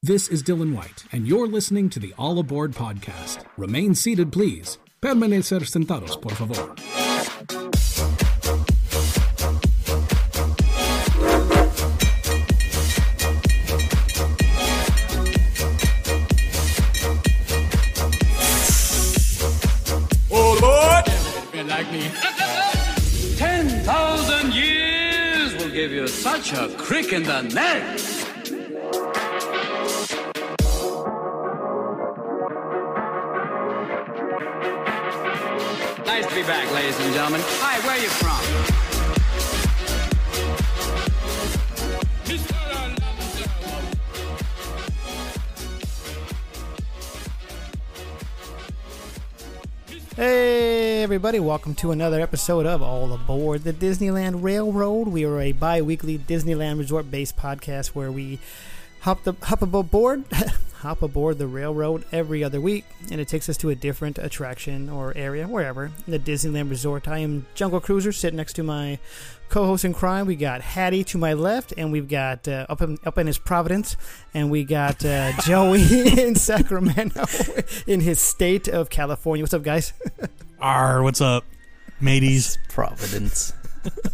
This is Dylan White, and you're listening to the All Aboard podcast. Remain seated, please. Permanecer sentados, por favor. All aboard! like me. 10,000 years will give you such a crick in the neck. Ladies and gentlemen. Hi, where are you from? Hey, everybody, welcome to another episode of All Aboard the Disneyland Railroad. We are a bi weekly Disneyland resort based podcast where we hop, the, hop aboard. Hop aboard the railroad every other week, and it takes us to a different attraction or area, wherever in the Disneyland Resort. I am Jungle Cruiser, sitting next to my co-host in crime. We got Hattie to my left, and we've got uh, up in up in his Providence, and we got uh, Joey in Sacramento, in his state of California. What's up, guys? R, what's up, mateys? Providence.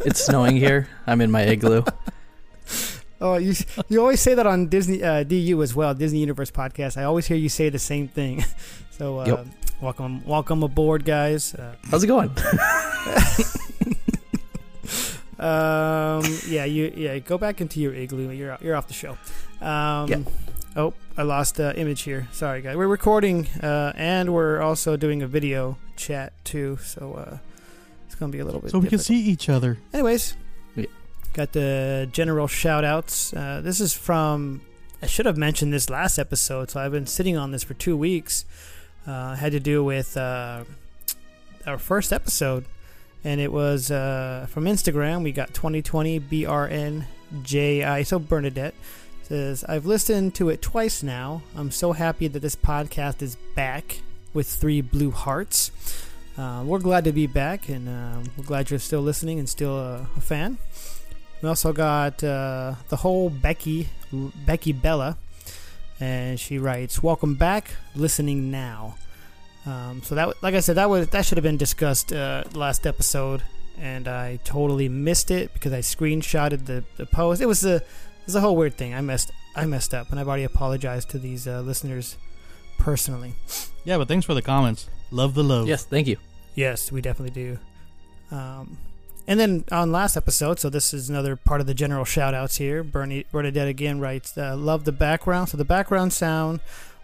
it's snowing here. I'm in my igloo. Oh, you you always say that on Disney uh, DU as well, Disney Universe podcast. I always hear you say the same thing. So, uh, Yep. welcome welcome aboard, guys. Uh, How's it going? um, yeah, you yeah, go back into your igloo. You're you're off the show. Um, Yeah. Oh, I lost uh, image here. Sorry, guys. We're recording uh, and we're also doing a video chat too. So uh, it's gonna be a little bit. So we can see each other. Anyways, Yeah. Got the general shout outs. Uh, this is from, I should have mentioned this last episode, so I've been sitting on this for two weeks. Uh, had to do with uh, our first episode, and it was uh, from Instagram. We got 2020 BRNJI. So Bernadette says, I've listened to it twice now. I'm so happy that this podcast is back with three blue hearts. Uh, we're glad to be back, and uh, we're glad you're still listening and still a fan. We also got uh, the whole Becky, Becky Bella, and she writes, "Welcome back, listening now." Um, so that, like I said, that was that should have been discussed uh, last episode, and I totally missed it because I screenshotted the, the post. It was a it was a whole weird thing. I messed I messed up, and I've already apologized to these uh, listeners personally. Yeah, but thanks for the comments. Love the love. Yes, thank you. Yes, we definitely do. Um, and then on last episode, so this is another part of the general shout outs here. Bernie Bernadette again writes, uh, Love the background. So the background sound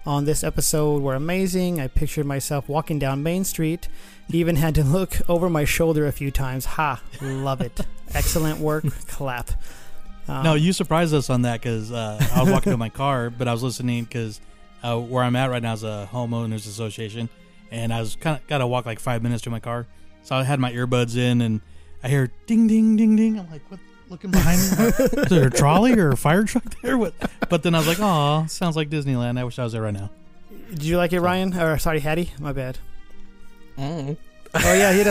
on this episode were amazing. I pictured myself walking down Main Street. Even had to look over my shoulder a few times. Ha! Love it. Excellent work. Clap. Um, No, you surprised us on that because uh, I was walking to my car, but I was listening because uh, where I'm at right now is a homeowners association, and I was kind of got to walk like five minutes to my car, so I had my earbuds in, and I hear ding ding ding ding. I'm like, what? Looking behind me, Like, is there a trolley or a fire truck there? What? But then I was like, oh, sounds like Disneyland. I wish I was there right now. Did you like it, Ryan? Or sorry, Hattie? My bad. Mm, Oh yeah, he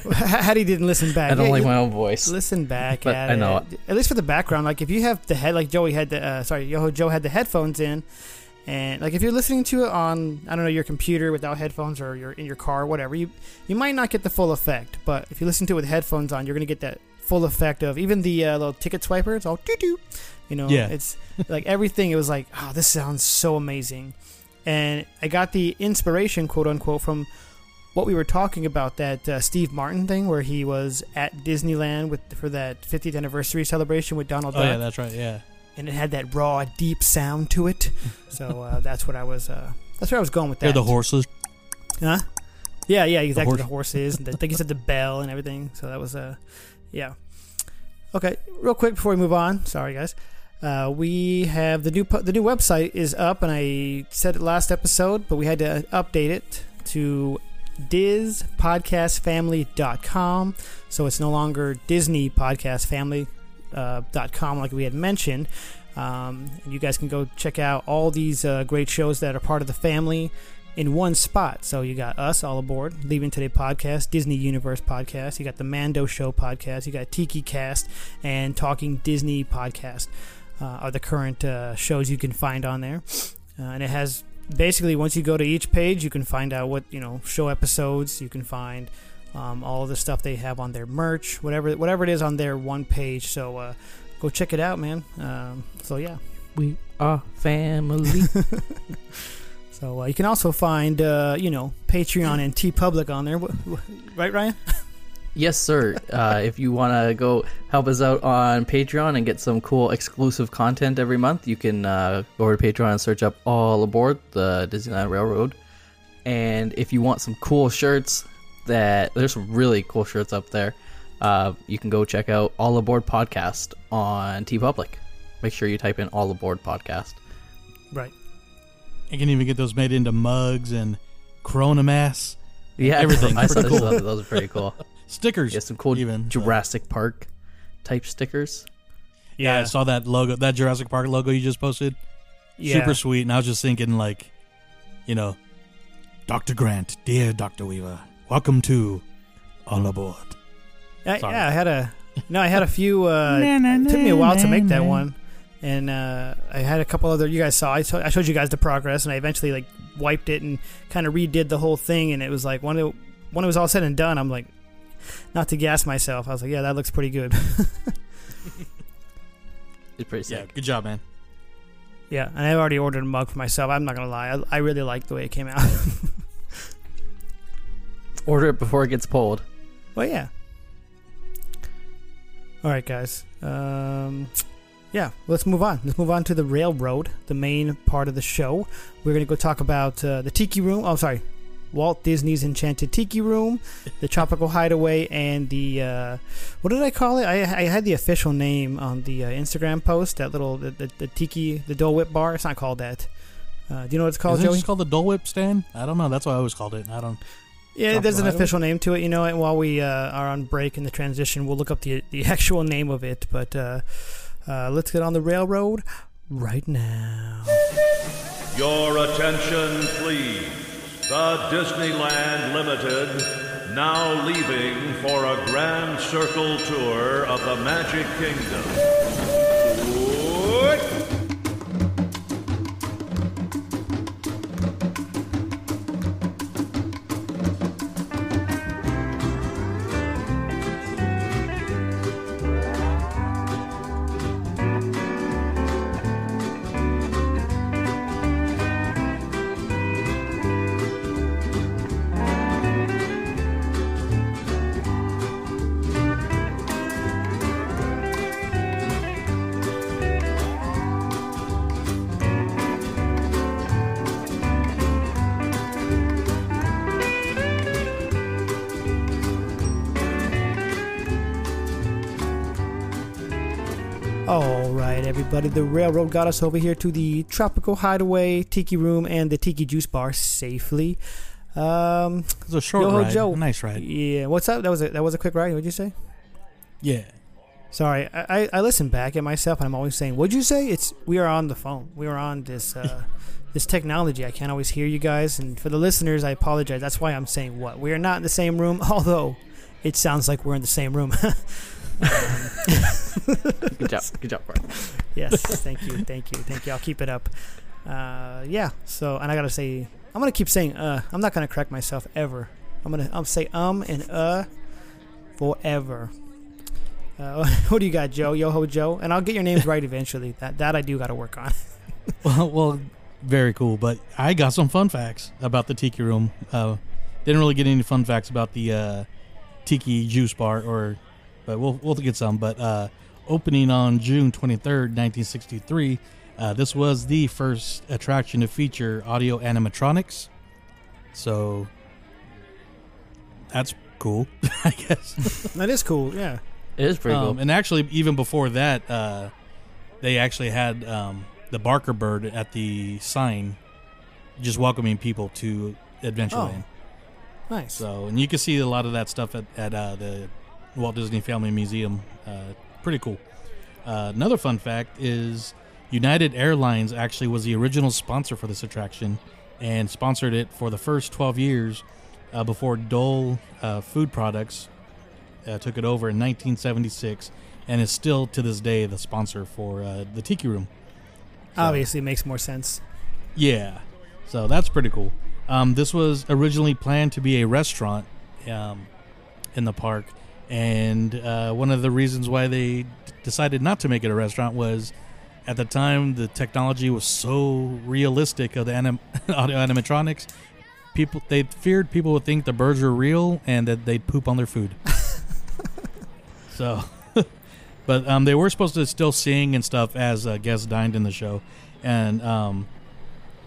Hattie didn't listen back. I don't Yeah, like my own voice. Listen back But at I know it. At least for the background, like if you have the head, like Joey had the, uh, sorry, Yoho Joe had the headphones in, and like if you're listening to it on, I don't know, your computer without headphones or you're in your car, or whatever, you you might not get the full effect. But if you listen to it with headphones on, you're gonna get that full effect of even the uh, little ticket swiper. It's all doo doo, you know. Yeah. It's like everything. It was like, oh, this sounds so amazing, and I got the inspiration, quote unquote, from what we were talking about that uh, Steve Martin thing where he was at Disneyland with for that 50th anniversary celebration with Donald Oh Duck, yeah, that's right. Yeah. And it had that raw, deep sound to it. so uh, that's what I was. Uh, that's where I was going with that. Hear the horses. Huh? Yeah, yeah, exactly. horse. The horses, and the, like you said, the bell and everything. So that was uh, yeah. Okay, real quick before we move on. Sorry, guys. Uh, we have the new pu- the new website is up, and I said it last episode, but we had to update it to dispodcastfamily.com. So it's no longer Disney Podcast Family uh, like we had mentioned. Um, and you guys can go check out all these uh, great shows that are part of the family in one spot. So you got us all aboard, Leaving Today podcast, Disney Universe podcast. You got the Mando Show podcast. You got Tiki Cast and Talking Disney podcast. uh, are the current uh, shows you can find on there, uh, and it has basically once you go to each page, you can find out what you know show episodes. You can find um, all of the stuff they have on their merch, whatever whatever it is on their one page. So uh, go check it out, man. Um, so yeah. We are family. So uh, you can also find, uh, you know, Patreon and TeePublic on there, Wh- wh- right, Ryan? yes, sir. Uh, if you want to go help us out on Patreon and get some cool exclusive content every month, you can uh, go over to Patreon and search up All Aboard the Disneyland Railroad. And if you want some cool shirts, that there's some really cool shirts up there. Uh, you can go check out All Aboard Podcast on TeePublic. Make sure you type in All Aboard Podcast. Right. You can even get those made into mugs and Corona masks, Yeah, Everything. I saw, Pretty I cool. saw. Those are pretty cool. stickers. Yeah, some cool even so. Jurassic Park type stickers. Yeah, I saw that logo, that Jurassic Park logo you just posted. Yeah. Super sweet. And I was just thinking, like, you know, Dr. Grant, dear Dr. Weaver, welcome to All Aboard. I, Sorry. yeah, I had a no, I had a few. Uh, it took me a while to make that one, and uh, I had a couple other. You guys saw. I, to- I showed you guys the progress, and I eventually like wiped it and kind of redid the whole thing. And it was like when it when it was all said and done, I'm like, not to gas myself. I was like, yeah, that looks pretty good. It's pretty sick. Yeah, sick. good job, man. yeah, and I've already ordered a mug for myself. I'm not gonna lie, I, I really like the way it came out. Order it before it gets pulled. Well, yeah. All right, guys. Um, yeah, let's move on. Let's move on to the railroad, the main part of the show. We're going to go talk about uh, the Tiki Room. Oh, sorry. Walt Disney's Enchanted Tiki Room, the Tropical Hideaway, and the uh, what did I call it? I, I had the official name on the uh, Instagram post. That little the, the, the Tiki the Dole Whip bar. It's not called that. Uh, do you know what it's called, Isn't it Joey? just called the Dole Whip stand? I don't know. That's what I always called it. I don't. Yeah, there's an official name to it, you know. And while we uh, are on break in the transition, we'll look up the the actual name of it. But uh, uh, let's get on the railroad right now. Your attention, please. The Disneyland Limited now leaving for a grand circle tour of the Magic Kingdom. What? Right, everybody. The railroad got us over here to the Tropical Hideaway, Tiki Room, and the Tiki Juice Bar safely. Um, It was a short Yo-Ho ride. Joe. A nice ride. yeah. What's up? That was a that was a quick ride. What'd you say? Yeah. Sorry, I, I, I listen back at myself and I'm always saying, "What'd you say?" It's we are on the phone. We are on this uh, this technology. I can't always hear you guys, and for the listeners, I apologize. That's why I'm saying what we are not in the same room, although it sounds like we're in the same room. Good job. Good job, Bart. yes, thank you, thank you, thank you. I'll keep it up. Uh, yeah. So, and I gotta say, I'm gonna keep saying uh. I'm not gonna correct myself ever. I'm gonna I'm say um and uh forever. Uh, what do you got, Joe? Yo ho, Joe, and I'll get your names right eventually. That that I do got to work on. Well, well, very cool. But I got some fun facts about the Tiki Room. Uh, didn't really get any fun facts about the uh, Tiki Juice Bar, or but we'll we'll get some. But uh, opening on June twenty third, nineteen sixty three. Uh, this was the first attraction to feature audio animatronics. So that's cool, I guess. that is cool. Yeah. It is pretty Um, cool. And actually, even before that, uh, they actually had um, the Barker Bird at the sign, just welcoming people to Adventureland. Nice. So, and you can see a lot of that stuff at, at uh, the Walt Disney Family Museum. Uh, pretty cool. Uh, another fun fact is United Airlines actually was the original sponsor for this attraction and sponsored it for the first 12 years uh, before Dole uh, Food Products uh, took it over in 1976 and is still to this day the sponsor for uh, the Tiki Room. Obviously, it makes more sense. Yeah, so that's pretty cool. Um, this was originally planned to be a restaurant um, in the park, and uh, one of the reasons why they d- decided not to make it a restaurant was at the time the technology was so realistic of the anim- audio animatronics. People they feared people would think the birds were real and that they'd poop on their food. so, but um, they were supposed to still sing and stuff as uh, guests dined in the show, and um,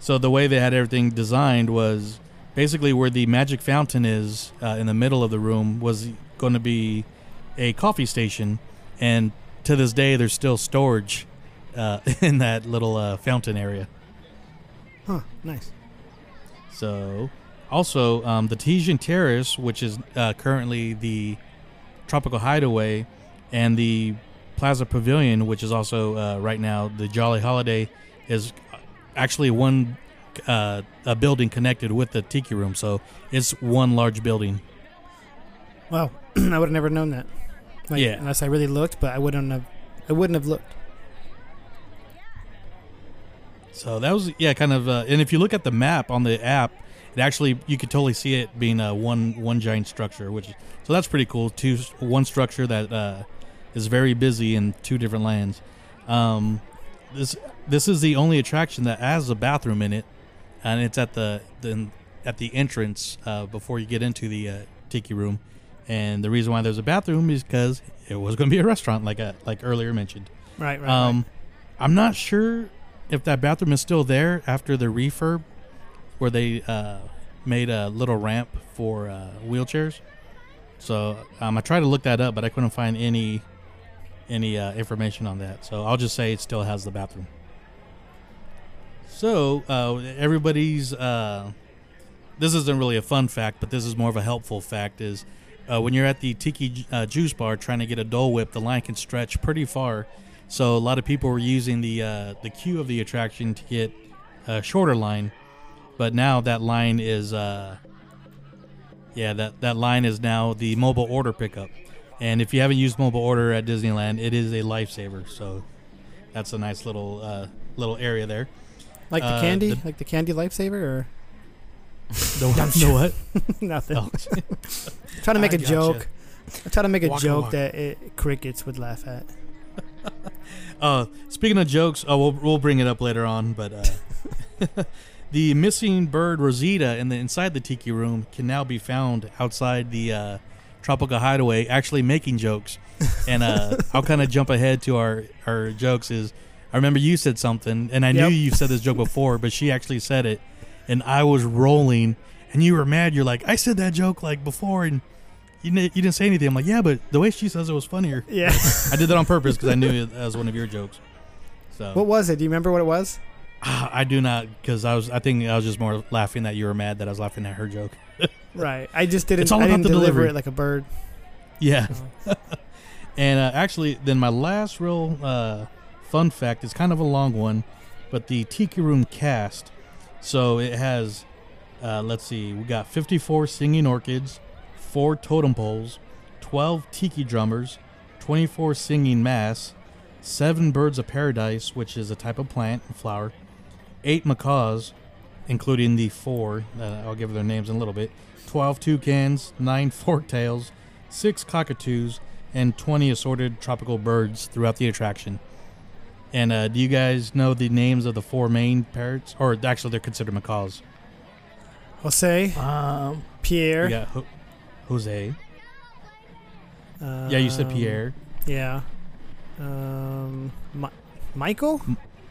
so the way they had everything designed was basically where the magic fountain is uh, in the middle of the room was going to be a coffee station, and to this day there's still storage uh, in that little uh, fountain area. Huh, nice. So, also um, the Tahitian Terrace, which is uh, currently the Tropical Hideaway, and the Plaza Pavilion, which is also uh, right now the Jolly Holiday, is actually one uh, a building connected with the Tiki Room. So it's one large building. Wow, I would have never known that. Like, Yeah. Unless I really looked, but I wouldn't have. I wouldn't have looked. So that was yeah, kind of. Uh, and if you look at the map on the app, it actually you could totally see it being uh, one one giant structure, which so that's pretty cool. Two one structure that uh, is very busy in two different lands. Um, this this is the only attraction that has a bathroom in it, and it's at the, the at the entrance uh, before you get into the uh, tiki room. And the reason why there's a bathroom is because it was going to be a restaurant, like uh, like earlier mentioned. Right, right. Um, I'm not sure if that bathroom is still there after the refurb, where they uh, made a little ramp for uh, wheelchairs. So um, I tried to look that up, but I couldn't find any any uh, information on that. So I'll just say it still has the bathroom. So uh, everybody's uh, this isn't really a fun fact, but this is more of a helpful fact. Is uh, when you're at the Tiki uh, Juice Bar trying to get a Dole Whip, the line can stretch pretty far. So a lot of people were using the uh, the queue of the attraction to get a shorter line, but now that line is uh, yeah that that line is now the mobile order pickup. And if you haven't used mobile order at Disneyland, it is a lifesaver. So that's a nice little uh, little area there. like the uh, candy, the- like the candy lifesaver, or The, the what? nothing. Oh. trying to make I a gotcha. joke. I'm trying to make a Waka joke that it, crickets would laugh at. Uh, speaking of jokes, oh, we'll we'll bring it up later on. But uh, the missing bird Rosita in the inside the tiki room can now be found outside the uh, Tropical Hideaway, actually making jokes. And uh, I'll kind of jump ahead to our our jokes. Is I remember you said something, and I Yep. knew you said this joke before, but she actually said it, and I was rolling, and you were mad. You're like, I said that joke like before, and. You didn't, you didn't say anything. I'm like, yeah, but the way she says it was funnier. Yeah. I did that on purpose because I knew it was one of your jokes. So what was it? Do you remember what it was? I do not because I was. I think I was just more laughing that you were mad that I was laughing at her joke. Right. I just didn't. It's all I about didn't the deliver delivery. it like a bird. Yeah. and uh, actually, then my last real uh, fun fact is kind of a long one, but the Tiki Room cast. So it has, uh, let's see, we got 54 singing orchids, four totem poles, 12 tiki drummers, 24 singing mass, seven birds of paradise, which is a type of plant and flower, eight macaws, including the four. Uh, I'll give their names in a little bit. 12 toucans, nine fork tails, six cockatoos, and 20 assorted tropical birds throughout the attraction. And uh, do you guys know the names of the four main parrots? Or actually, they're considered macaws. Jose, Um, Pierre. We got Ho- Jose. Yeah, you said um, Pierre. Yeah. Um, Mi- Michael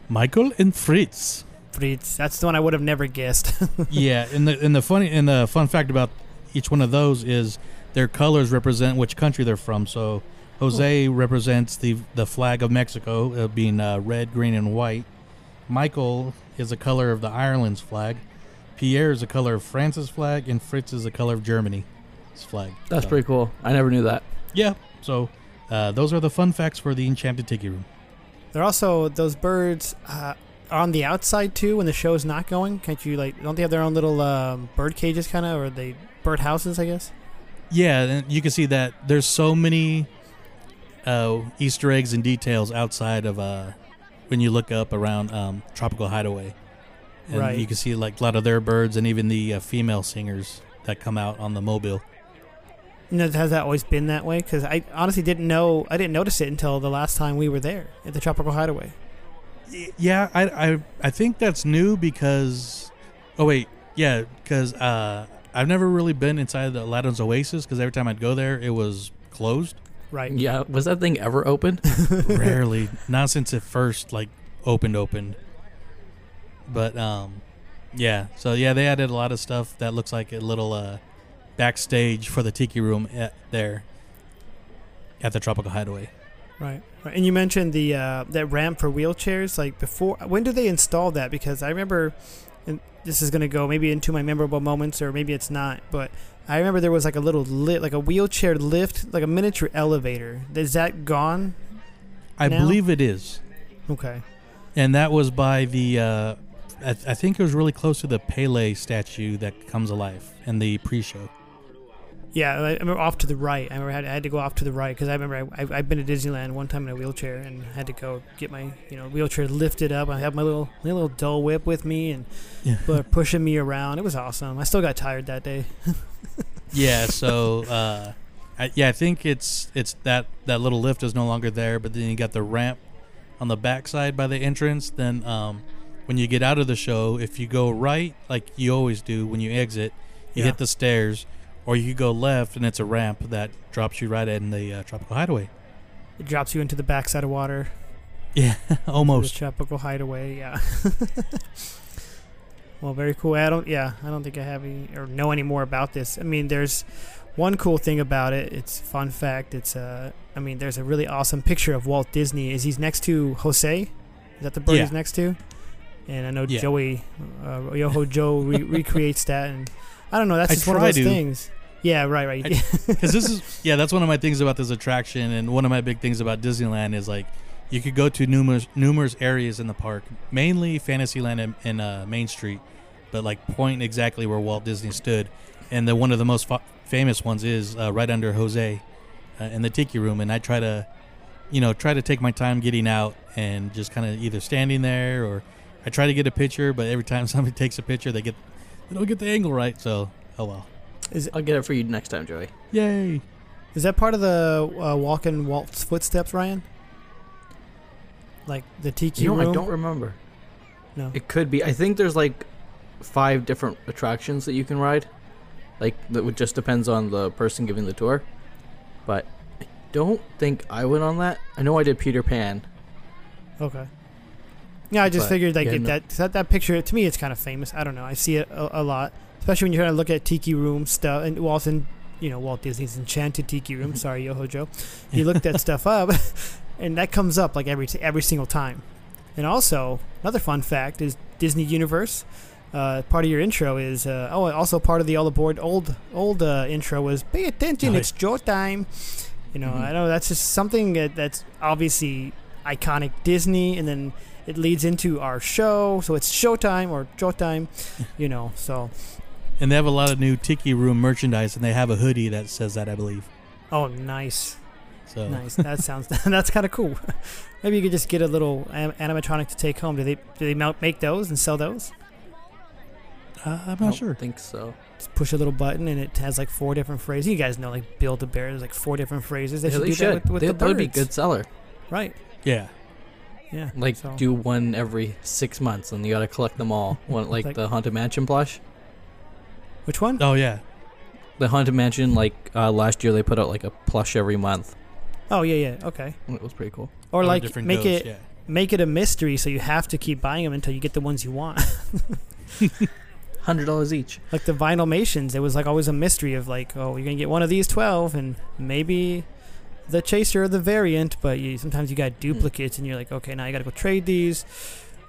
Michael and Fritz. Fritz. That's the one I would have never guessed. yeah, and the and the funny and the fun fact about each one of those is their colors represent which country they're from. So Jose represents the the flag of Mexico, uh, being uh, red, green, and white. Michael is the color of the Ireland's flag. Pierre is the color of France's flag, and Fritz is the color of Germany's flag. that's So, pretty cool. I never knew that. Yeah. So uh, those are the fun facts for the Enchanted Tiki Room. They're also those birds uh, are on the outside too when the show's not going. Can't you like? Don't they have their own little um, bird cages, kind of, or they bird houses? I guess. Yeah, and you can see that there's so many uh, Easter eggs and details outside of uh, when you look up around um, Tropical Hideaway, and Right. you can see like a lot of their birds and even the uh, female singers that come out on the mobile. You know, has that always been that way? Because I honestly didn't know. I didn't notice it until the last time we were there at the Tropical Hideaway. Yeah, I I I think that's new because oh wait, yeah, because uh, I've never really been inside the Aladdin's Oasis because every time I'd go there it was closed. Right. Yeah, was that thing ever open? Rarely, not since it first like opened opened. But um, yeah. So yeah, they added a lot of stuff that looks like a little uh backstage for the Tiki Room at, there at the Tropical Hideaway. Right. right. And you mentioned the uh, that ramp for wheelchairs. Like before, when did they install that? Because I remember, and this is going to go maybe into my memorable moments, or maybe it's not. But I remember there was like a little lit, like a wheelchair lift, like a miniature elevator. Is that gone? I Now? believe it is. Okay. And that was by the, uh, I, I think it was really close to the Pele statue that comes alive in the pre-show. Yeah, I remember off to the right. I remember I had, I had to go off to the right because I remember I, I, I've been to Disneyland one time in a wheelchair and had to go get my you know wheelchair lifted up. I had my little my little Dole Whip with me and Yeah. but pushing me around. It was awesome. I still got tired that day. yeah. So, uh, I, yeah, I think it's it's that that little lift is no longer there, but then you got the ramp on the backside by the entrance. Then, um, when you get out of the show, if you go right, like you always do when you exit, you Yeah. hit the stairs, or you could go left, and it's a ramp that drops you right in the uh, Tropical Hideaway. It drops you into the backside of water. Yeah, The almost. tropical hideaway. Yeah. well, very cool. I don't. Yeah, I don't think I have any or know any more about this. I mean, there's one cool thing about it. It's fun fact. It's uh. I mean, there's a really awesome picture of Walt Disney. Is he's next to Jose? Is that the bird Yeah. he's next to? And I know Yeah. Joey, uh, Yoho Joe re- recreates that, and I don't know. That's I just one of those to. things. Yeah, right, right. Because this is yeah that's one of my things about this attraction and one of my big things about disneyland is like you could go to numerous numerous areas in the park mainly fantasyland and, and uh, main street but like point exactly where walt disney stood and the one of the most fa- famous ones is uh, right under jose uh, in the tiki room and i try to you know try to take my time getting out and just kind of either standing there or i try to get a picture but every time somebody takes a picture they get they don't get the angle right so oh well is I'll get it for you next time, Joey. yay is that part of the uh, walk in Walt's footsteps, Ryan? Like the tiki You know, room? I don't remember. No. It could be. I think there's like five different attractions that you can ride. Like that would just depends on the person giving the tour. But I don't think I went on that. I know I did Peter Pan. Okay. Yeah, I just But, figured like yeah, no. that, that that picture to me it's kind of famous. I don't know. I see it a, a lot, especially when you're trying to look at Tiki Room stuff and Walt's in, you know, Walt Disney's Enchanted Tiki Room. Sorry, Yoho Joe. You look that stuff up, and that comes up like every every single time. And also another fun fact is Disney Universe. Uh, part of your intro is uh, oh, also part of the all aboard old old uh, intro was pay attention, yeah. it's Joe time. You know, Mhm. I know that's just something that, that's obviously iconic Disney, and then it leads into our show, so it's Showtime or Showtime, you know. So, And they have a lot of new Tiki Room merchandise, and they have a hoodie that says that, I believe. oh, nice, So nice. That sounds that's kind of cool. Maybe you could just get a little am- animatronic to take home. Do they do they make those and sell those? uh, I'm I not don't sure. think so. Just push a little button and it has like four different phrases. You guys know, like Build a Bear, there's like four different phrases. They Yeah, should they do should. that with, with They- the that would be birds. good seller. right? Yeah, Yeah, Like so- do one every six months, and you got to collect them all. One like, Like- the Haunted Mansion plush. which one? Oh yeah, The Haunted Mansion, like uh, last year, they put out like a plush every month. Oh yeah, yeah, okay. It was pretty cool. Or Oh, like make ghosts, it Yeah. make it a mystery, so you have to keep buying them until you get the ones you want. Hundred dollars each. like the Vinylmations, it was like always a mystery of like, oh, you're gonna get one of these twelve, and maybe the chaser or the variant, but you, sometimes you got duplicates, and you're like, okay, now I gotta go trade these.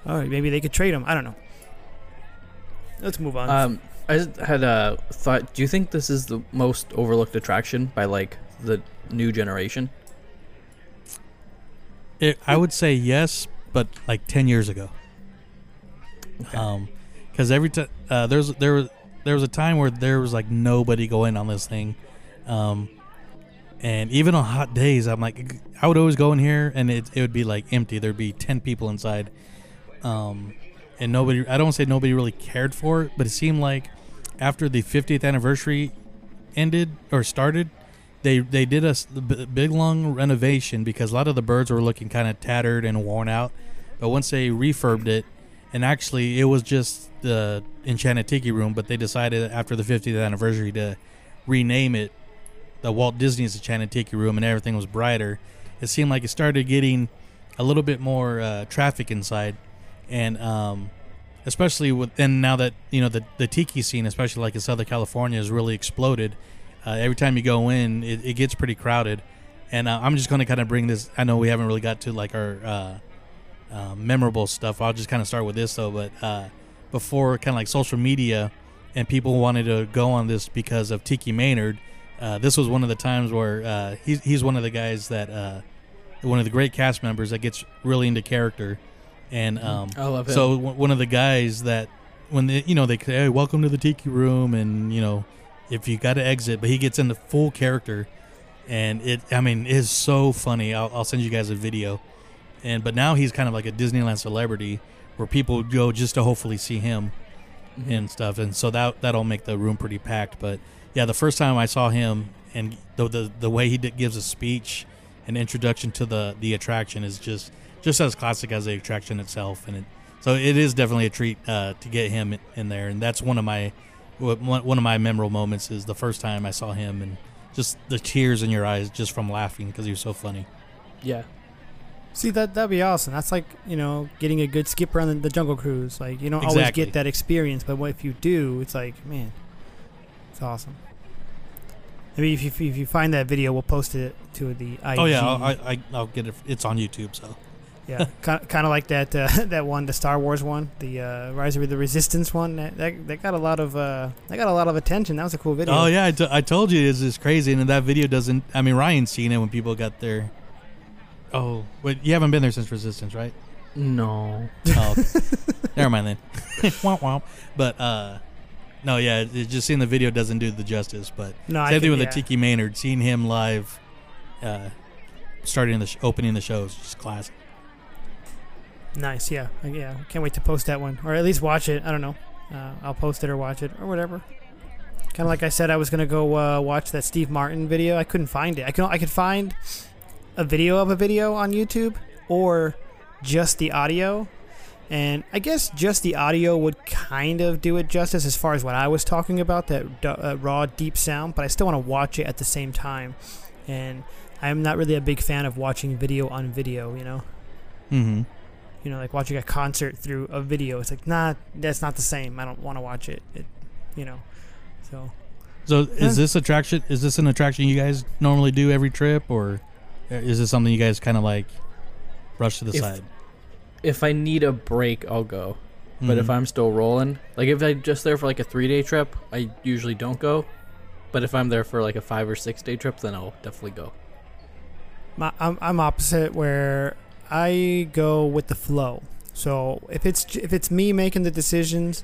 All right, maybe they could trade them. I don't know. Let's move on. Um, I had a thought. Do you think this is the most overlooked attraction by like the new generation? It, I would say yes, but like ten years ago. Um, because every time uh, there's there was there was a time where there was like nobody going on this thing, um, And even on hot days, I'm like, I would always go in here and it, it would be like empty. There'd be 10 people inside. Um, and nobody, I don't say nobody really cared for it, but it seemed like after the 50th anniversary ended or started, they they did a big long renovation because a lot of the birds were looking kind of tattered and worn out. But once they refurbed it, and actually it was just the Enchanted Tiki Room, but they decided after the 50th anniversary to rename it the Walt Disney's Enchanted Tiki Room, and everything was brighter. It seemed like it started getting a little bit more uh, traffic inside, and um, especially with and now that you know the the tiki scene, especially like in Southern California, has really exploded. Uh, every time you go in, it, it gets pretty crowded, and uh, I'm just going to kind of bring this. I know we haven't really got to like our uh, uh, memorable stuff. I'll just kind of start with this though. But uh, before kind of like social media, and people wanted to go on this because of Tiki Maynard. Uh, this was one of the times where uh, he's he's one of the guys that uh, one of the great cast members that gets really into character, and um, I love him. so w- one of the guys that when they, you know they say, hey, welcome to the Tiki Room, and you know if you got to exit, but he gets into full character, and it I mean it is so funny. I'll, I'll send you guys a video, and but now he's kind of like a Disneyland celebrity where people go just to hopefully see him and stuff, and so that that'll make the room pretty packed. But yeah, the first time I saw him and the the, the way he d- gives a speech an introduction to the the attraction is just just as classic as the attraction itself, and it so it is definitely a treat uh, to get him in- there, and that's one of my one of my memorable moments is the first time I saw him and just the tears in your eyes just from laughing because he was so funny. yeah. See that that'd be awesome. That's like you know getting a good skip around the, the Jungle Cruise. Like you don't always get that experience, but what if you do? It's like man, it's awesome. Maybe if you, if you find that video, we'll post it to the IG. Oh yeah, I'll, I, I, I'll get it. It's on YouTube, so yeah, kind of, kind of like that uh, that one, the Star Wars one, the uh, Rise of the Resistance one. That, that that got a lot of uh, that got a lot of attention. That was a cool video. Oh yeah, I, t- I told you it's just crazy, and that video doesn't. I mean, Ryan's seen it when people got there. Oh, wait, you haven't been there since Resistance, right? No. Oh, never mind then. womp womp. But uh, no, yeah, it, just seeing the video doesn't do the justice. But No, I same thing with yeah. the Tiki Maynard, seeing him live, uh, starting the sh- opening the show is just classic. Nice, yeah, yeah. Can't wait to post that one, or at least watch it. I don't know. Uh, I'll post it or watch it or whatever. Kind of like I said, I was gonna go uh, watch that Steve Martin video. I couldn't find it. I could I could find a video of a video on YouTube or just the audio, and I guess just the audio would kind of do it justice as far as what I was talking about that d- uh, raw deep sound. But I still want to watch it at the same time, and I'm not really a big fan of watching video on video. You know Mm-hmm. you know, like watching a concert through a video. It's like, nah, that's not the same. I don't want to watch it. It, you know, so So is this attraction? Is this an attraction you guys normally do every trip, or is this something you guys kind of like brush to the If- side? If I need a break, I'll go. But if Mhm. I'm still rolling, like if I'm just there for like a three day trip, I usually don't go. But if I'm there for like a five or six day trip, then I'll definitely go. my, I'm I'm opposite where I go with the flow. So if it's if it's me making the decisions,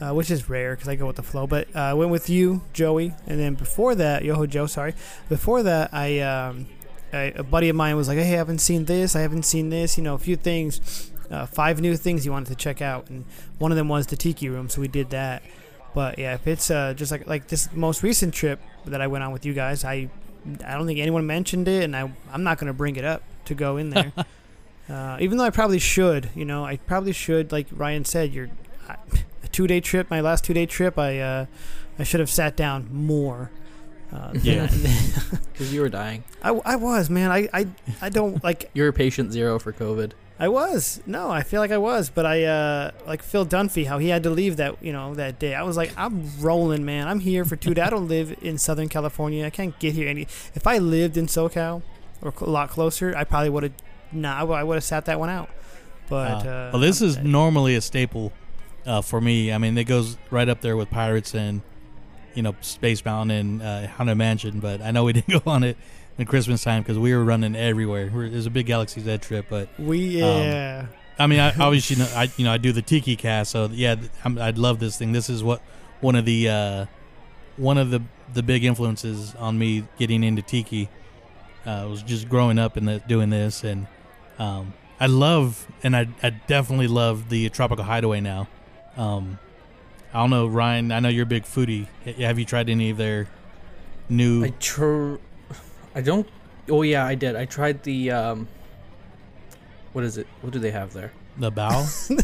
uh, which is rare because I go with the flow, but uh, I went with you, Joey, and then before that, Yoho Joe, sorry. Before that, I, um, I a buddy of mine was like, "Hey, I haven't seen this. I haven't seen this. You know, a few things, uh, five new things he wanted to check out, and one of them was the Tiki Room. So we did that. But yeah, if it's uh, just like like this most recent trip that I went on with you guys, I I don't think anyone mentioned it, and I I'm not gonna bring it up to go in there. uh, even though I probably should, you know, I probably should. Like Ryan said, you're I, a two day trip. My last two day trip, I uh, I should have sat down more. Uh, Yeah. Because you were dying. I, I was man. I, I I don't like You were patient zero for COVID. I was. No, I feel like I was, but I uh like Phil Dunphy, how he had to leave that you know that day. I was like, I'm rolling, man. I'm here for two days. I don't live in Southern California. I can't get here any. If I lived in SoCal or a lot closer, I probably would have. Nah, I would have sat that one out. But Uh, uh, well, this is I'm- normally a staple uh, for me. I mean, it goes right up there with Pirates and you know Space Mountain and uh, Haunted Mansion. But I know we didn't go on it in Christmas time because we were running everywhere. We're, it was a big Galaxy's Edge trip, but we um, yeah. I mean, I obviously know, I you know I do the Tiki cast, so yeah, I'm, I'd love this thing. This is what one of the uh, one of the the big influences on me getting into tiki uh, was just growing up and doing this, and um, I love and I, I definitely love the Tropical Hideaway now. Um, I don't know, Ryan. I know you're a big foodie. Have you tried any of their new? I tr- I don't. Oh yeah, I did. I tried the um. What is it? What do they have there? the bow?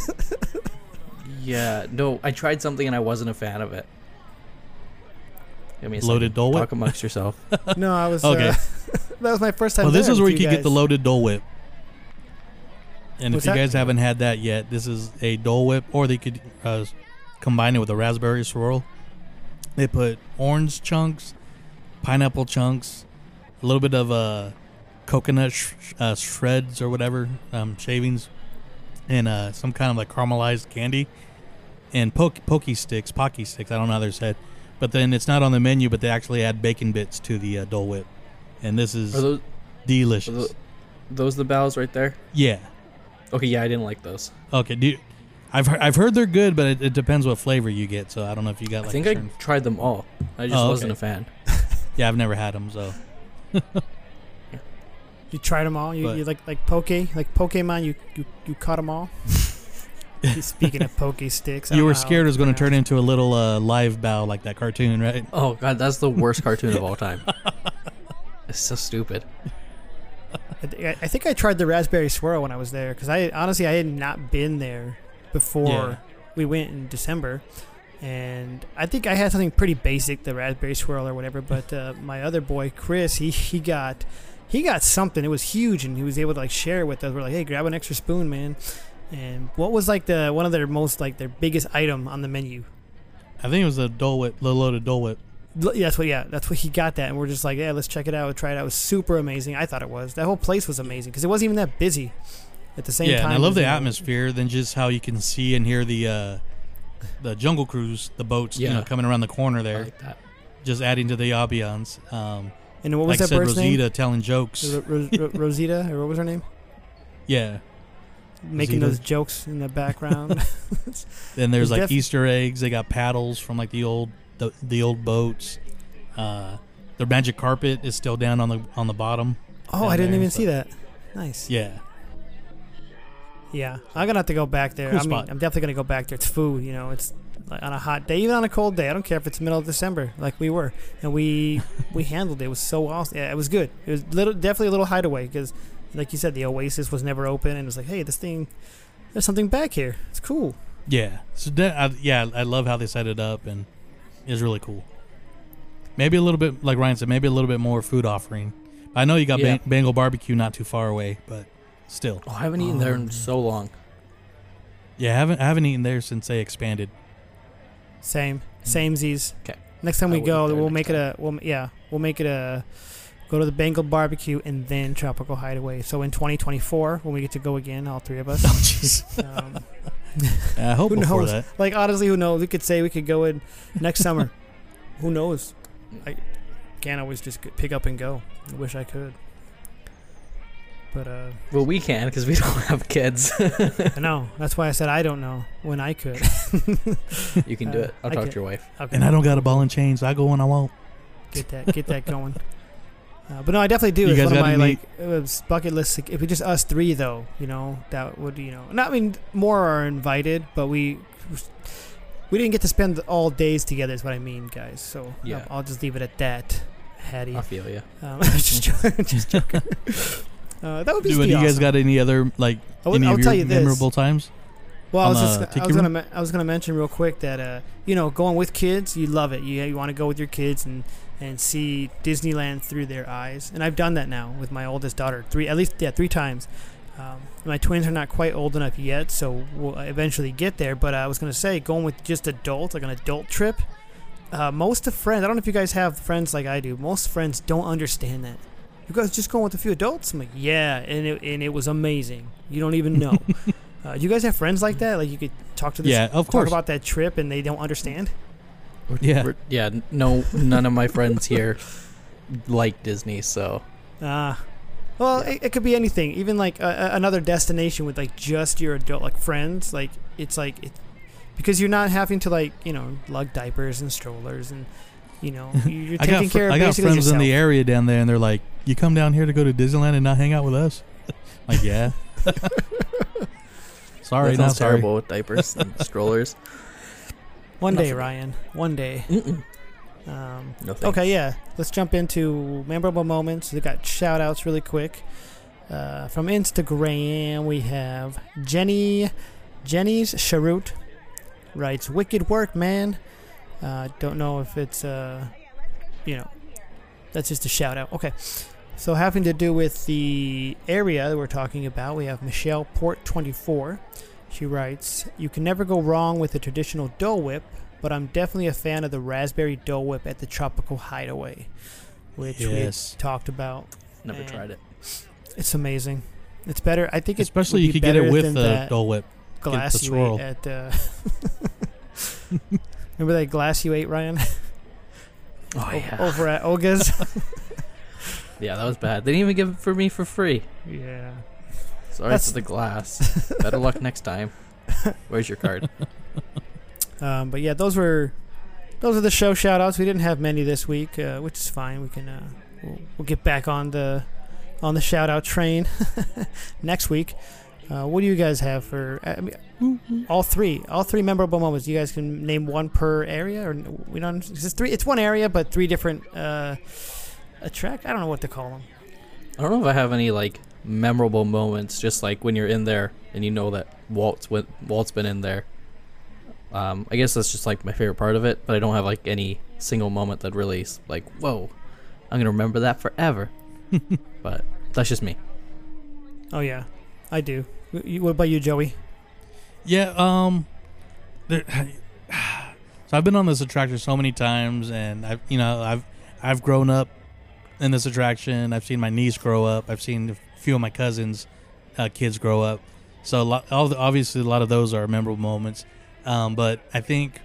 Yeah, no, I tried something and I wasn't a fan of it. Give me a Loaded second. Dole Whip? Talk amongst yourself. No, I was. Okay. Uh, that was my first time. well, this is where you can get the loaded Dole Whip. And What's if you that? guys haven't had that yet, this is a Dole Whip, or they could uh, combine it with a raspberry swirl. They put orange chunks, pineapple chunks, a little bit of uh, coconut sh- uh, shreds or whatever, um, shavings, and uh, some kind of like caramelized candy, and poke pokey sticks, pocky sticks. I don't know how they're said, but then it's not on the menu, but they actually add bacon bits to the uh, Dole Whip, and this is Are those delicious. are those the bells right there? yeah. Okay, yeah, I didn't like those. Okay. Do you, I've he- I've heard they're good, but it, it depends what flavor you get. So I don't know if you got like. I think a I certain- tried them all. I just Oh, wasn't okay. a fan. yeah, I've never had them. So You tried them all. You, But- you like like poke, like Pokemon. You you you caught them all. Speaking of poke sticks, you were scared it was going to turn into a little uh, live bow like that cartoon, right? Oh god, that's the worst cartoon of all time. It's so stupid. I th- I think I tried the raspberry swirl when I was there because I honestly I had not been there before Yeah. we went in December, and I think I had something pretty basic, the raspberry swirl or whatever. But uh, my other boy Chris, he he got he got something. It was huge, and he was able to like share it with us. We're like, hey, grab an extra spoon, man. And what was like the one of their most like their biggest item on the menu? I think it was a Dole Whip, the loaded Dole Whip. Yeah, that's what. Yeah, that's what he got that, and we're just like, yeah, let's check it out. Try it out. It was super amazing. I thought it was. That whole place was amazing because it wasn't even that busy. At the same yeah, time, and I love the atmosphere. Then just how you can see and hear the uh, the Jungle Cruise, the boats, you know, coming around the corner I there, like that. just adding to the ambiance. Um, And what was like I that said, bird's Rosita name? telling jokes. Ro- Ro- Ro- Rosita, or what was her name? Yeah. Making Rosita. those jokes in the background. Then there's It's like def- Easter eggs. They got paddles from like the old the, the old boats. Uh, their magic carpet is still down on the on the bottom. oh, I didn't there, even so- see that. Nice. Yeah, Yeah, I'm gonna have to go back there. Cool I mean, spot. I'm definitely gonna go back there. It's food, you know. It's like on a hot day, even on a cold day. I don't care if it's middle of December, like we were, and we we handled it. It was so awesome. Yeah, it was good. It was little, definitely a little hideaway because, like you said, the Oasis was never open, and it was like, hey, this thing, there's something back here. It's cool. yeah. So that, I, yeah, I love how they set it up, and it's really cool. Maybe a little bit, like Ryan said, maybe a little bit more food offering. I know you got Yeah. Bang- Bengal barbecue not too far away, but still, Oh, I haven't eaten there in so long. yeah, I haven't I haven't eaten there since they expanded. Same, same z's. Okay. Next time I we go, we'll next make it a. We'll yeah, we'll make it a. Go to the Bengal barbecue and then Tropical Hideaway. So in 2024, when we get to go again, all three of us. Oh jeez, um, I hope who knows? that. Like honestly, who knows? We could say we could go in next summer. who knows? I can't always just pick up and go. I wish I could. But uh, Well, we can because we don't have kids. I know. That's why I said I don't know when I could. you can do Uh, it. I'll I talk get- to your wife. Okay. And I don't got a ball and chain, so I go when I want. get that get that going. Uh, but no, I definitely do. You it's guys one of got my any- like uh, bucket list. If it's just us three, though, you know, that would you know. Not I mean more are invited, but we we didn't get to spend all days together. Is what I mean, guys. So Yeah. I'll, I'll just leave it at that. Hattie, I feel you. um, just joking. just joking. Uh, that would be Do, do you guys got any other like I would- any I'll of tell your you this. memorable times? Well, I was just, I was gonna men- I was gonna mention real quick that uh you know going with kids you love it you you want to go with your kids and and see Disneyland through their eyes and I've done that now with my oldest daughter three at least yeah three times. Um, my twins are not quite old enough yet, so we'll eventually get there. But I was gonna say going with just adults like an adult trip. Uh, most of friends, I don't know if you guys have friends like I do. Most friends don't understand that. You guys just going with a few adults? I'm like, yeah, and it, and it was amazing. You don't even know. Uh, you guys have friends like that? Like you could talk to this, Yeah, of talk course. about that trip, and they don't understand. Yeah. We're- yeah. No, none of my friends here like Disney, so Ah, well, it, it could be anything. Even like a, a- another destination with like just your adult like friends. Like it's like it because you're not having to like you know lug diapers and strollers and You know, you're I taking got fr- care of I got basically friends in the area down there, and they're like, "You come down here to go to Disneyland and not hang out with us?" like, yeah. sorry, that not sorry. terrible with diapers and strollers. One day, Ryan. One day. Mm-mm. Um, No okay, yeah. Let's jump into memorable moments. We got shout outs really quick. Uh, from Instagram, we have Jenny, Jenny's Charut writes, Wicked work, man. Uh, don't know if it's, uh, you know, that's just a shout out. Okay. So, having to do with the area that we're talking about, we have Michelle Port 24. She writes, You can never go wrong with a traditional Dole Whip, but I'm definitely a fan of the raspberry Dole Whip at the Tropical Hideaway, which Yes. we talked about. Never tried it. It's amazing. It's better. I think it Especially would you be could get it with the that Dole Whip. glass you swirl. at. Uh, remember that glass you ate, Ryan? Oh yeah. Over at Oga's. Yeah, that was bad. They didn't even give it for me for free. yeah. Sorry That's- for the glass. Better luck next time. Where's your card? Um, but yeah, those were those are the show shout outs. We didn't have many this week, uh, which is fine. We can uh, we'll, we'll get back on the on the shout out train next week. Uh, what do you guys have for I mean, all three? All three memorable moments. You guys can name one per area, or we don't. It's three. It's one area, but three different uh, attract. I don't know what to call them. I don't know if I have any like memorable moments. Just like when you're in there and you know that Walt's went, Walt's been in there. Um, I guess that's just like my favorite part of it. But I don't have like any single moment that really is like, whoa, I'm gonna remember that forever. but that's just me. Oh yeah, I do. What about you, Joey? Yeah, um so I've been on this attraction so many times and I've you know, I've I've grown up in this attraction. I've seen my niece grow up. I've seen a few of my cousins uh, kids grow up. So a lot, obviously a lot of those are memorable moments. Um, but I think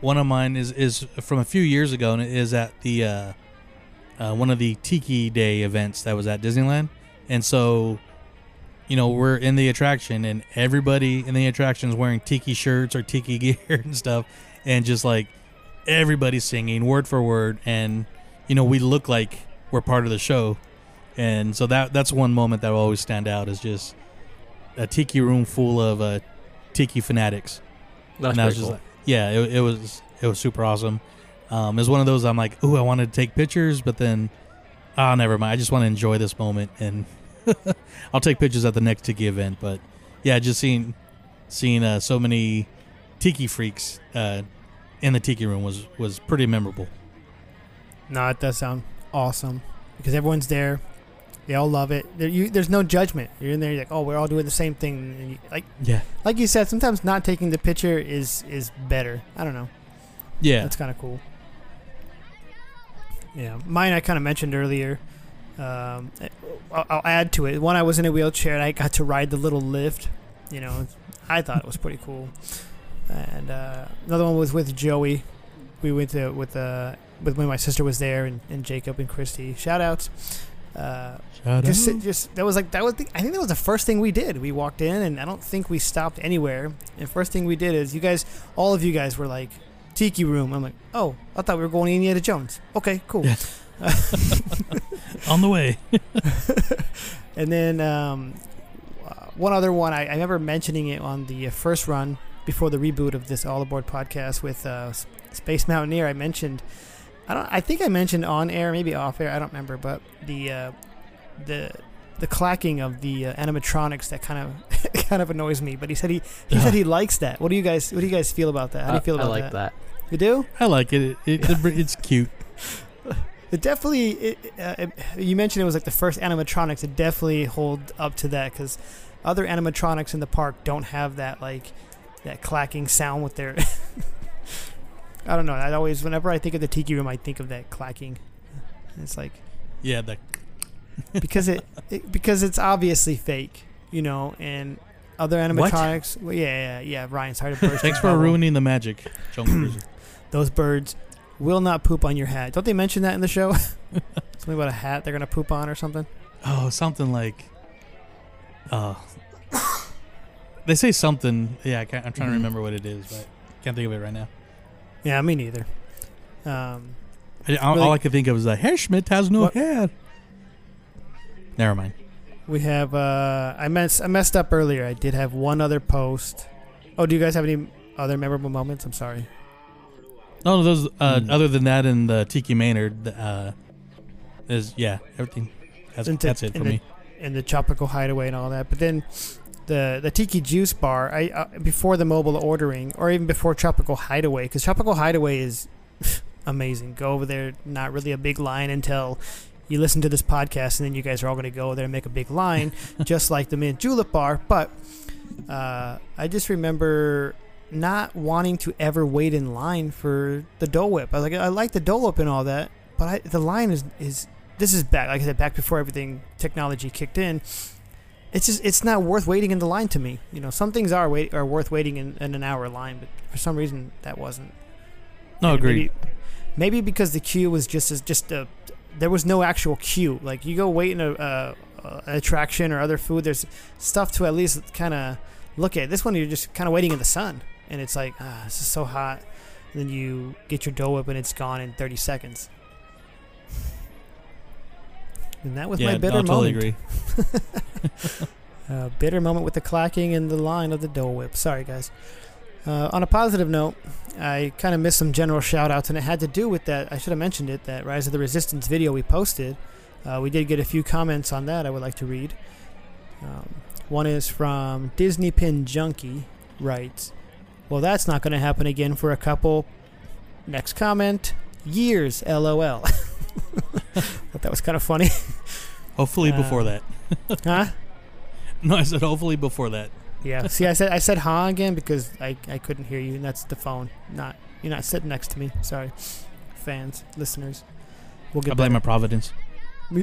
one of mine is is from a few years ago and it is at the uh, uh, one of the Tiki Day events that was at Disneyland. And so you know, we're in the attraction and everybody in the attraction is wearing tiki shirts or tiki gear and stuff. And just like everybody's singing word for word. And, you know, we look like we're part of the show. And so that that's one moment that will always stand out is just a tiki room full of uh, tiki fanatics. That's and I was just cool. like, yeah, it, it was it was super awesome. Um, it was one of those I'm like, ooh, I wanted to take pictures, but then, ah, never mind. I just want to enjoy this moment, and I'll take pictures at the next tiki event. But yeah, just seeing seeing uh, so many tiki freaks uh, in the tiki room was was pretty memorable. No, it does sound awesome because everyone's there. They all love it. There, you, there's no judgment. You're in there. You're like, oh, we're all doing the same thing. And you, like, Yeah, like you said, sometimes not taking the picture is is better. I don't know. yeah, That's kind of cool. Yeah, mine I kind of mentioned earlier. Um, I'll, I'll add to it. One, I was in a wheelchair and I got to ride the little lift. You know, I thought it was pretty cool. And uh, another one was with Joey. We went to with uh, with when my sister was there and, and Jacob and Christy. Shout outs. Uh, Shout just, out. just that was like that was the, I think that was the first thing we did. We walked in and I don't think we stopped anywhere. And first thing we did is you guys, all of you guys were like tiki room. I'm like, oh, I thought we were going to Indiana Jones. Okay, cool. on the way. And then um, one other one, I, I remember mentioning it on the uh, first run before the reboot of this All Aboard podcast with uh, Space Mountaineer. I mentioned, I don't, I think I mentioned on air, maybe off air, I don't remember, but the uh, the the clacking of the uh, animatronics that kind of kind of annoys me. But he said he he said he likes that. What do you guys What do you guys feel about that? How do you I- feel I about like that. You do? I like it. It, it, it's cute. It definitely. It, uh, it, you mentioned it was like the first animatronics. It definitely hold up to that because other animatronics in the park don't have that like that clacking sound with their. I don't know. I always, whenever I think of the tiki room, I think of that clacking. It's like Yeah, the because it, it because it's obviously fake, you know, and other animatronics. Well, yeah, yeah, yeah. Ryan, sorry to burst. thanks for ruining the magic, Jungle Those birds will not poop on your hat. Don't they mention that in the show? Something about a hat they're gonna poop on or something. Oh, something like. Uh, they say something. Yeah, I can't, I'm trying Mhm. to remember what it is, but can't think of it right now. Yeah, me neither. Um, I, all, Really- all I could think of was that Herr Schmidt has no What- hair. Never mind. We have. Uh, I messed. I messed up earlier. I did have one other post. Oh, do you guys have any other memorable moments? I'm sorry. No, those. Uh, Hmm. Other than that, and the Tiki Maynard, uh, is yeah, everything. That's, Into- that's it for into- me. and the tropical hideaway and all that. But then the the tiki juice bar, I uh, before the mobile ordering or even before tropical hideaway, because tropical hideaway is amazing. Go over there, not really a big line until you listen to this podcast, and then you guys are all going to go there and make a big line, just like the mint julep bar. But uh, I just remember not wanting to ever wait in line for the Dole Whip. I like, I like the Dole Whip and all that, but I, the line is is this is back like I said back before everything technology kicked in. It's just it's not worth waiting in the line to me. You know, some things are wait are worth waiting in, in an hour line, but for some reason that wasn't. No, And agreed. Maybe, maybe because the queue was just as just a there was no actual queue. Like you go wait in a, a, a an attraction or other food. There's stuff to at least kind of look at. This one you're just kind of waiting in the sun, and it's like ah, this is so hot. And then you get your Dole Whip and it's gone in 30 seconds. And that was yeah, my no, I bitter totally moment. agree. Uh, bitter moment with the clacking and the line of the Dole Whip. Sorry, guys. Uh, on a positive note, I kind of missed some general shout outs, and it had to do with that. I should have mentioned it that Rise of the Resistance video we posted. Uh, we did get a few comments on that I would like to read. Um, one is from Disney Pin Junkie, writes, Well, that's not going to happen again for a couple. Next comment, years, lol. Thought that was kind of funny. Hopefully Uh, before that. huh? No, I said hopefully before that. Yeah. See, I said I said "huh" again because I, I couldn't hear you, and that's the phone. Not you're not sitting next to me. Sorry, fans, listeners. We'll get. I blame my. Providence.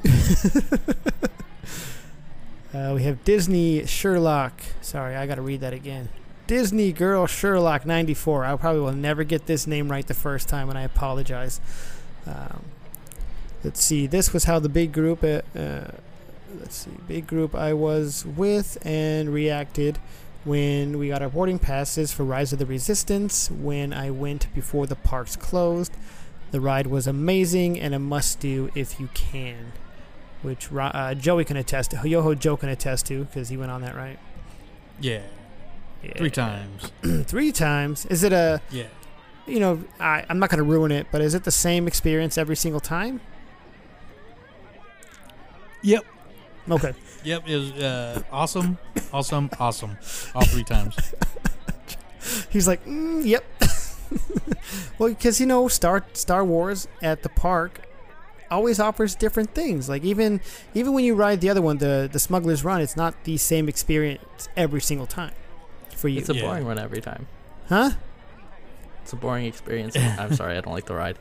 Uh, we have Disney Sherlock. Sorry, I got to read that again. Disney Girl Sherlock 94. I probably will never get this name right the first time, and I apologize. Um, let's see. This was how the big group. Uh, uh, let's see. Big group I was with and reacted when we got our boarding passes for Rise of the Resistance. When I went before the parks closed. The ride was amazing and a must do if you can which uh, Joey can attest to. Yoho Joe can attest to because he went on that right. Yeah, Yeah. three times. Three times. Is it a? Yeah. You know, I, I'm not going to ruin it, but is it the same experience every single time? Yep. Okay. Yep. It was uh, awesome, awesome, awesome. All three times. He's like, mm, yep. well, because you know, Star Star Wars at the park always offers different things. Like even even when you ride the other one, the the Smuggler's Run, it's not the same experience every single time for you, It's a Yeah. boring one every time. huh? It's a boring experience. I'm sorry, I don't like the ride.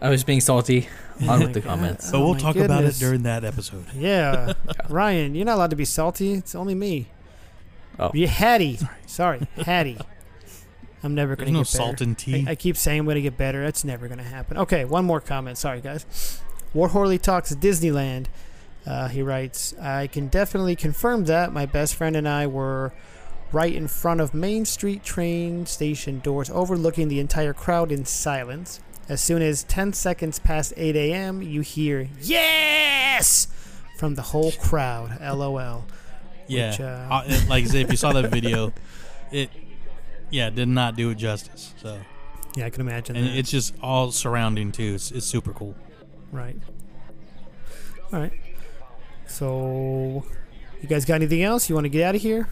I was being salty on with the God. comments. But Oh we'll my talk about it goodness. during that episode. Yeah, Ryan, you're not allowed to be salty. It's only me. Oh. you Hattie. Sorry, Hattie. I'm never There's gonna no get better. salt in tea. I, I keep saying I'm gonna get better. That's never gonna happen. Okay, one more comment. Sorry, guys. Warhorley talks Disneyland. Uh, he writes, "I can definitely confirm that my best friend and I were right in front of Main Street train station doors, overlooking the entire crowd in silence. As soon as 10 seconds past 8 a.m., you hear yes from the whole crowd. LOL. yeah. which, uh, Uh, it- like I if you saw that video, it yeah did not do it justice. So Yeah, I can imagine. and that. it's just all surrounding too. It's, it's super cool. Right. All right. So, you guys got anything else? You want to get out of here?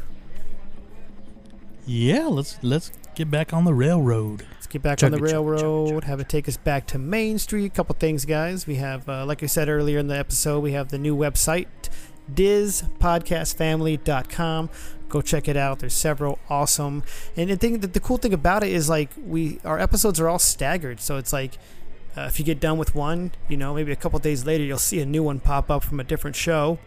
Yeah, let's let's get back on the railroad. Let's get back Chugga, on the chugga, chugga, railroad. Have it take us back to Main Street. A couple things, guys. We have, uh, like I said earlier in the episode, we have the new website, dispodcastfamily.com. Go check it out. There's several awesome, and the thing, the cool thing about it is like we our episodes are all staggered, so it's like uh, if you get done with one, you know, maybe a couple days later you'll see a new one pop up from a different show.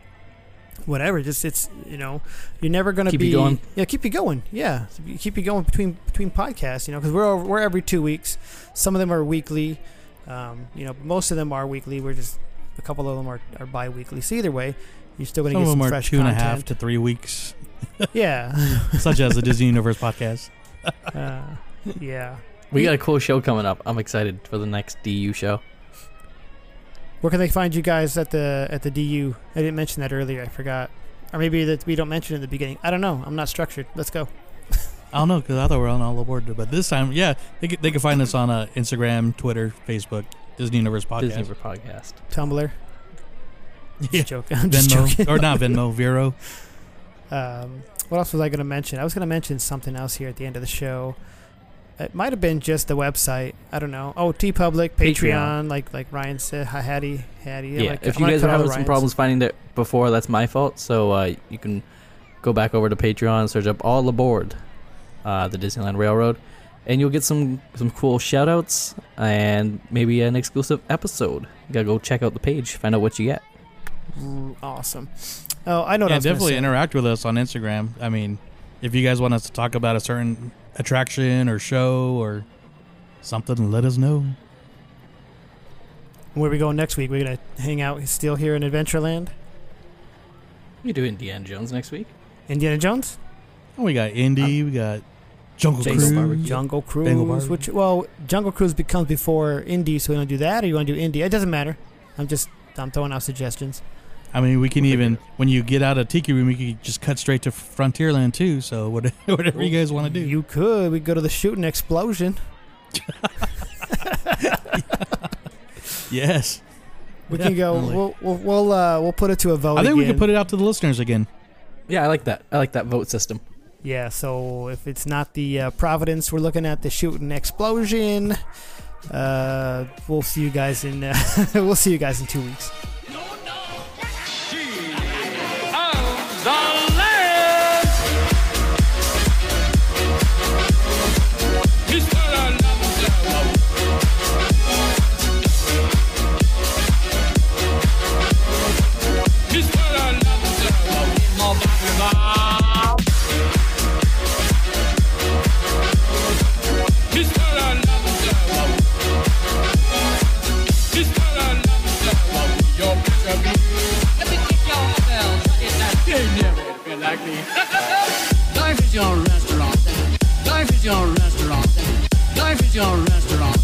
Whatever, just it's you know, you're never gonna Keep be you going. yeah, keep you going. Yeah, keep you going between between podcasts. You know, because we're over- we're every two weeks. Some of them are weekly. Um, you know, most of them are weekly. We're just a couple of them are, are bi-weekly. So either way, you're still gonna Some get of some them are fresh two and a content. half to three weeks, yeah, such as the Disney Universe podcast. uh, yeah. We got a cool show coming up. I'm excited for the next DU show. Where can they find you guys at the at the DU? I didn't mention that earlier. I forgot. Or maybe that we don't mention it in the beginning. I don't know. I'm not structured. Let's go. I don't know because I thought we were on all aboard, but this time, yeah, they can, they can find us on uh, Instagram, Twitter, Facebook, Disney Universe Podcast, Disney River podcast. Tumblr. yeah, Just joking. I'm just joking. or not Venmo, Vero. Um, what else was I going to mention? I was going to mention something else here at the end of the show. It might have been just the website. I don't know. Oh, TeePublic, Patreon, Patreon. like like Ryan said. Hi, Hattie, Hattie. Yeah, like, if I'm you gonna guys cut are having some Ryans. problems finding it before, that's my fault. So uh, you can go back over to Patreon, search up All Aboard, uh, the Disneyland Railroad, and you'll get some some cool shout outs and maybe an exclusive episode. You gotta go check out the page, find out what you get. Mm, awesome. Oh, I know what I was definitely interact with us on Instagram. I mean, if you guys want us to talk about a certain attraction or show or something, let us know. Where we going next week? We're gonna hang out still here in Adventureland. We do Indiana Jones next week. Indiana Jones, Oh, we got Indy, uh, we got Jungle Jungle Cruise. Barbecue. Jungle Cruise. Bengal Barbecue. Which well, Jungle Cruise becomes before Indy, so we don't do that, or you want to do Indy? It doesn't matter. I'm just I'm throwing out suggestions. I mean, we can even when you get out of Tiki Room, we could just cut straight to Frontierland too. So whatever, whatever you guys want to do. You could. We go to the Shootin' Exposition. yes, We can go. Definitely. We'll we'll we'll, uh, we'll put it to a vote. I think we again. could put it out to the listeners again. Yeah, I like that. I like that vote system. Yeah. So if it's not the uh, Providence, we're looking at the Shootin' Exposition. Uh, we'll see you guys in. Uh, we'll see you guys in two weeks. Is your restaurant. Life is your restaurant.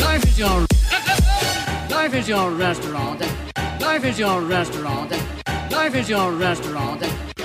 Life is your Life is your restaurant. Life is your restaurant. Life is your restaurant.